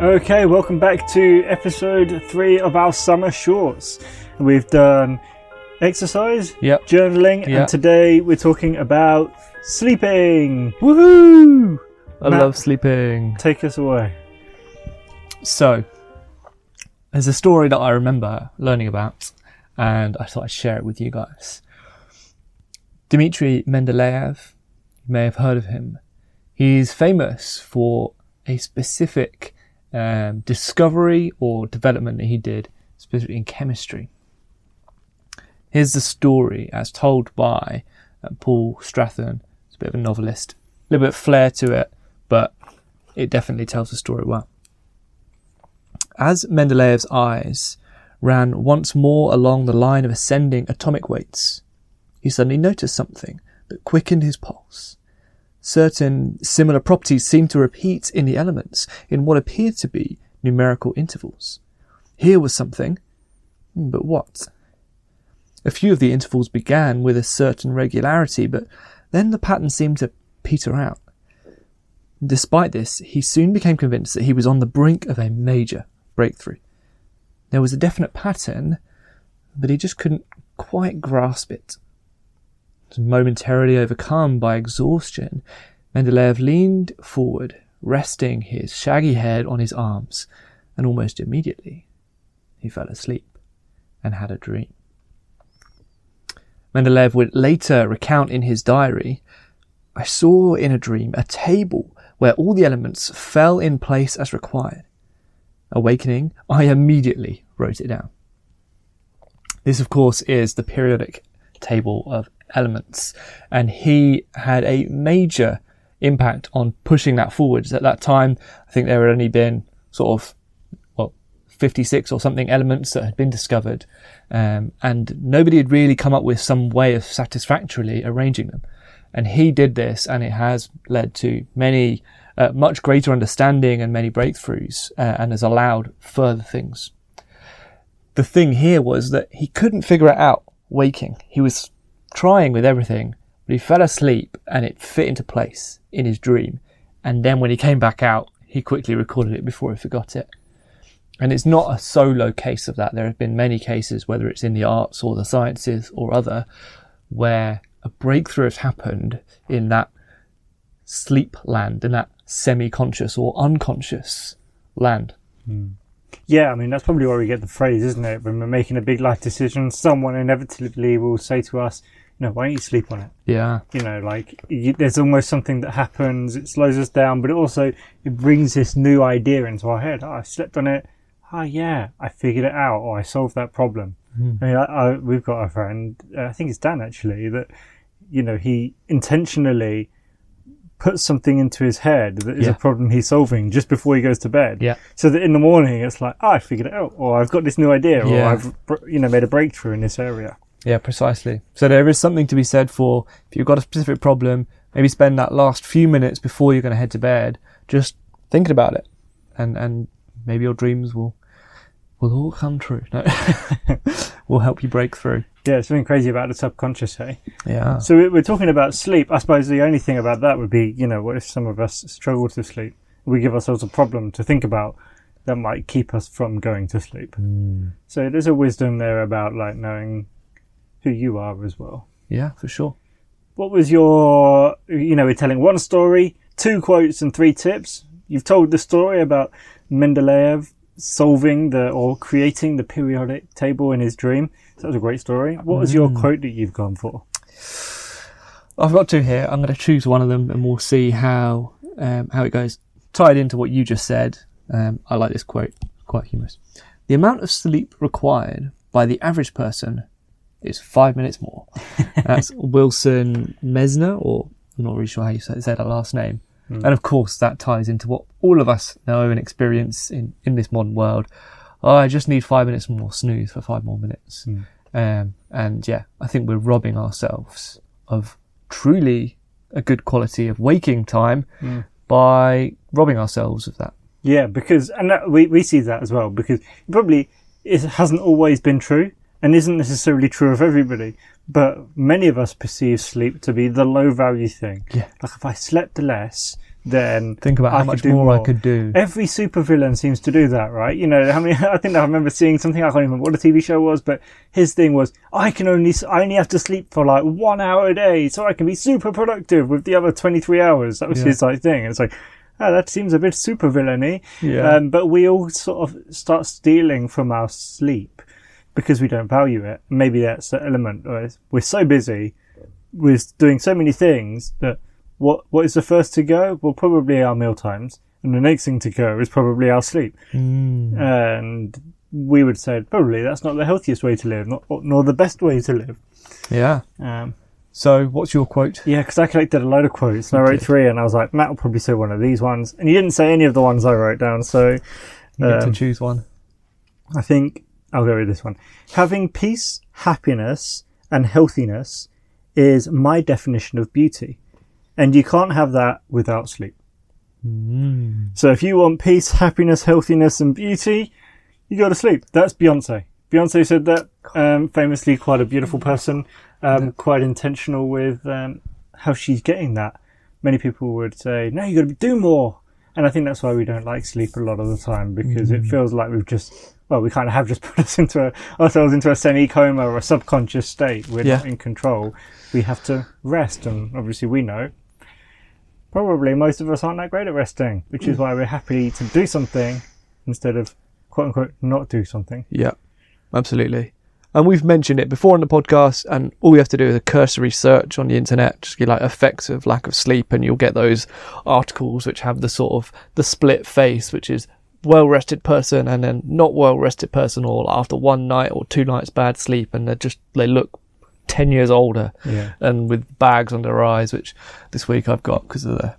Okay, welcome back to episode three of our summer shorts. We've done exercise, Yep. journaling, Yeah. and today we're talking about sleeping. Woohoo! I Matt- love sleeping. Take us away. So, there's a story that I remember learning about, and I thought I'd share it with you guys. Dmitry Mendeleev, you may have heard of him. He's famous for a specific um, discovery or development that he did, specifically in chemistry. Here's the story as told by uh, Paul Strathern. It's a bit of a novelist, a little bit of flair to it, but it definitely tells the story well. As Mendeleev's eyes ran once more along the line of ascending atomic weights, he suddenly noticed something that quickened his pulse. Certain similar properties seemed to repeat in the elements in what appeared to be numerical intervals. Here was something, hmm, but what? A few of the intervals began with a certain regularity, but then the pattern seemed to peter out. Despite this, he soon became convinced that he was on the brink of a major breakthrough. There was a definite pattern, but he just couldn't quite grasp it. Momentarily overcome by exhaustion, Mendeleev leaned forward, resting his shaggy head on his arms, and almost immediately he fell asleep and had a dream. Mendeleev would later recount in his diary I saw in a dream a table where all the elements fell in place as required. Awakening, I immediately wrote it down. This, of course, is the periodic table of elements, and he had a major impact on pushing that forwards. At that time, I think there had only been sort of, well, 56 or something elements that had been discovered, um, and nobody had really come up with some way of satisfactorily arranging them. And he did this, and it has led to many, uh, much greater understanding and many breakthroughs, uh, and has allowed further things. The thing here was that he couldn't figure it out waking. He was trying with everything, but he fell asleep and it fit into place in his dream. And then when he came back out, he quickly recorded it before he forgot it. And it's not a solo case of that. There have been many cases, whether it's in the arts or the sciences or other, where a breakthrough has happened in that sleep land, in that semi conscious or unconscious land. Hmm. Yeah, I mean, that's probably where we get the phrase, isn't it? When we're making a big life decision, someone inevitably will say to us, no, why don't you sleep on it? Yeah. You know, like, you, there's almost something that happens, it slows us down, but it also, it brings this new idea into our head. Oh, I slept on it. Oh, yeah, I figured it out, or I solved that problem. Hmm. I mean, I, I, we've got a friend, uh, I think it's Dan actually, that, you know, he intentionally puts something into his head that is Yeah. a problem he's solving just before he goes to bed. Yeah. So that in the morning it's like, oh, I figured it out, or I've got this new idea, or Yeah. I've, you know, made a breakthrough in this area. Yeah, precisely. So there is something to be said for if you've got a specific problem, maybe spend that last few minutes before you're going to head to bed just thinking about it, and and maybe your dreams will will all come true. No. will help you break through. Yeah, something crazy about the subconscious, hey? Yeah. So we- we're talking about sleep. I suppose the only thing about that would be, you know, what if some of us struggle to sleep? We give ourselves a problem to think about that might keep us from going to sleep. Hmm. So there's a wisdom there about like knowing who you are as well. Yeah, for sure. What was your, you know, we're telling one story, two quotes, and three tips. You've told the story about Mendeleev solving the or creating the periodic table in his dream. So that was a great story. What was your quote that you've gone for? I've got two here. I'm going to choose one of them, and we'll see how um, how it goes. Tied into what you just said, um, I like this quote. Quite humorous. The amount of sleep required by the average person is five minutes more. That's Wilson Mesner, or I'm not really sure how you say, say that last name. Hmm. And of course, that ties into what all of us know and experience in, in this modern world. Oh, I just need five minutes more snooze for five more minutes. Hmm. Um, and yeah, I think we're robbing ourselves of truly a good quality of waking time hmm. by robbing ourselves of that. Yeah, because and that, we we see that as well because probably it hasn't always been true. And isn't necessarily true of everybody. But many of us perceive sleep to be the low value thing. Yeah. Like if I slept less, then Think about I how could much do more, I could do. Every supervillain seems to do that, right? You know, how many? I think I remember seeing something. I can't even remember what the TV show was, but his thing was, I can only, I only have to sleep for like one hour a day, so I can be super productive with the other twenty three hours. That was Yeah. his like thing. It's like, oh, that seems a bit supervillainy. Yeah. Um, but we all sort of start stealing from our sleep because we don't value it. Maybe that's the element. We're so busy with doing so many things that what what is the first to go? Well, probably our meal times, and the next thing to go is probably our sleep. Mm. And we would say probably that's not the healthiest way to live, not, nor the best way to live. Yeah. Um, So, what's your quote? yeah, because I collected a load of quotes and I wrote three, and I was like, Matt will probably say one of these ones, and you didn't say any of the ones I wrote down, so You get to Um, choose one. I think I'll go with this one. Having peace, happiness, and healthiness is my definition of beauty. And you can't have that without sleep. Mm. So if you want peace, happiness, healthiness, and beauty, you go to sleep. That's Beyonce. Beyonce said that, um, famously quite a beautiful person, um, quite intentional with um, how she's getting that. Many people would say, no, you got to do more. And I think that's why we don't like sleep a lot of the time because it mm-hmm. feels like we've just, well, we kind of have just put us into a, ourselves into a semi coma or a subconscious state. We're not in control. We have to rest. And obviously we know probably most of us aren't that great at resting, which is mm. why we're happy to do something instead of quote unquote not do something. Yeah, absolutely. And we've mentioned it before on the podcast, and all you have to do is a cursory search on the internet, just get like effects of lack of sleep, and you'll get those articles which have the sort of the split face, which is well rested person and then not well rested person, or after one night or two nights bad sleep, and they just they look ten years older Yeah. and with bags under their eyes, which this week I've got because of the,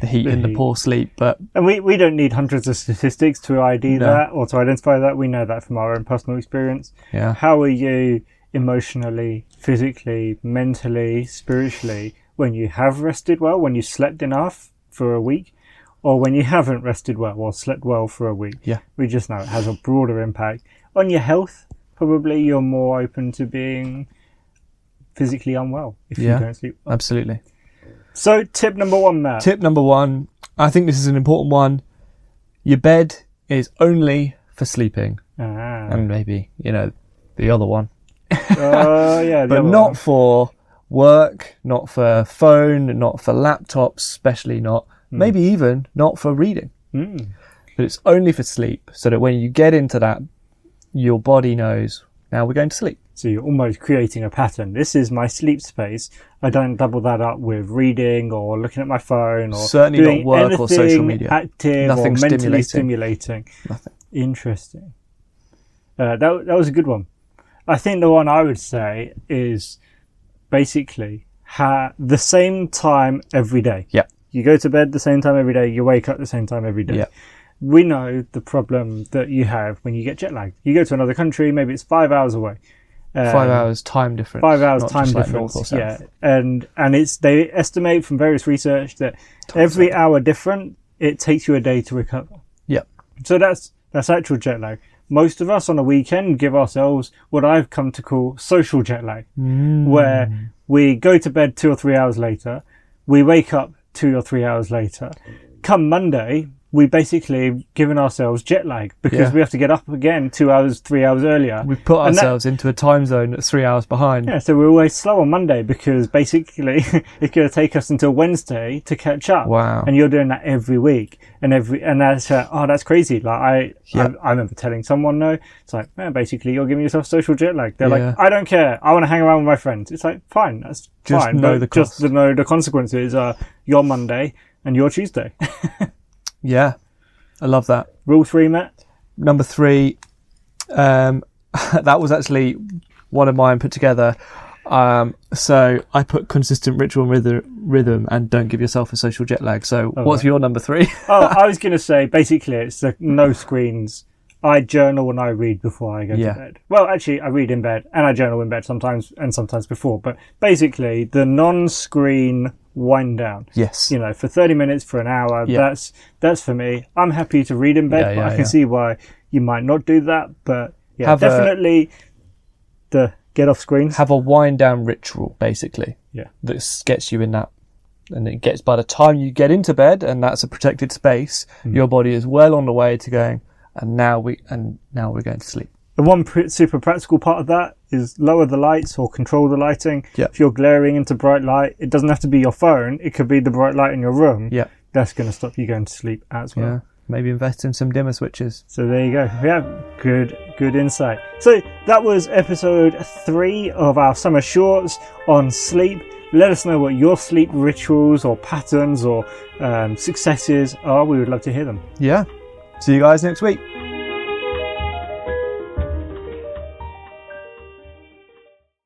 the heat The and the poor sleep. But And we, we don't need hundreds of statistics to ID No. that or to identify that. We know that from our own personal experience. yeah, How are you emotionally, physically, mentally, spiritually when you have rested well, when you slept enough for a week, or when you haven't rested well or slept well for a week? Yeah. We just know it has a broader impact on your health. Probably you're more open to being physically unwell if Yeah. you don't sleep well. absolutely. So, tip number one, Matt. Tip number one, I think this is an important one. Your bed is only for sleeping, Ah. and maybe you know the other one, Oh, yeah. but not one. for work, not for phone, not for laptops, especially not. Maybe even not for reading. Mm. But it's only for sleep, so that when you get into that, your body knows now we're going to sleep. So you're almost creating a pattern. This is my sleep space. I don't double that up with reading or looking at my phone or Certainly not doing work or social media. Active Nothing or mentally stimulating. stimulating. Nothing. Interesting. Uh, that that was a good one. I think the one I would say is basically ha- the same time every day. Yeah. You go to bed the same time every day. You wake up the same time every day. Yeah. We know the problem that you have when you get jet lagged. You go to another country, maybe it's five hours away. Five Um, hours time difference. five hours time like difference. north or south. yeah, and and it's they estimate from various research that every hour different, it takes you a day to recover. Yep. So that's that's actual jet lag. Most of us on a weekend give ourselves what I've come to call social jet lag, Mm. where we go to bed two or three hours later, we wake up two or three hours later. Come Monday, we basically given ourselves jet lag because Yeah. we have to get up again two hours, three hours earlier. We've put And that- ourselves into a time zone that's three hours behind. Yeah, so we're always slow on Monday because basically it's going to take us until Wednesday to catch up. Wow. And you're doing that every week, and every and that's uh, oh that's crazy. Like I, Yeah. I I remember telling someone no, it's like man, basically you're giving yourself social jet lag. They're Yeah. like I don't care, I want to hang around with my friends. It's like fine, that's Just fine, know the just cost. to know the consequences are your Monday and your Tuesday. Yeah. I love that. Rule three, Matt. Number three, um, that was actually one of mine put together. Um, so I put consistent ritual and rhythm, rhythm and don't give yourself a social jet lag. So Oh, what's right. your number three? Oh, I was going to say basically it's the no screens. I journal and I read before I go Yeah. to bed. Well, actually, I read in bed and I journal in bed sometimes and sometimes before. But basically, the non-screen wind down. yes. You know, for thirty minutes, for an hour. Yeah. That's that's for me. I'm happy to read in bed, Yeah, but I can yeah. see why you might not do that. But yeah, Have a- definitely the get off screens. have a wind down ritual basically Yeah. that gets you in that and it gets by the time you get into bed and that's a protected space Hmm. your body is well on the way to going and now we and now we're going to sleep The one pr- super practical part of that is lower the lights or control the lighting. Yeah. If you're glaring into bright light, it doesn't have to be your phone. It could be the bright light in your room. yeah That's going to stop you going to sleep as well. yeah maybe invest in some dimmer switches So there you go. Yeah, good, good insight. So that was episode three of our summer shorts on sleep. Let us know what your sleep rituals or patterns or um, successes are. We would love to hear them. yeah see you guys next week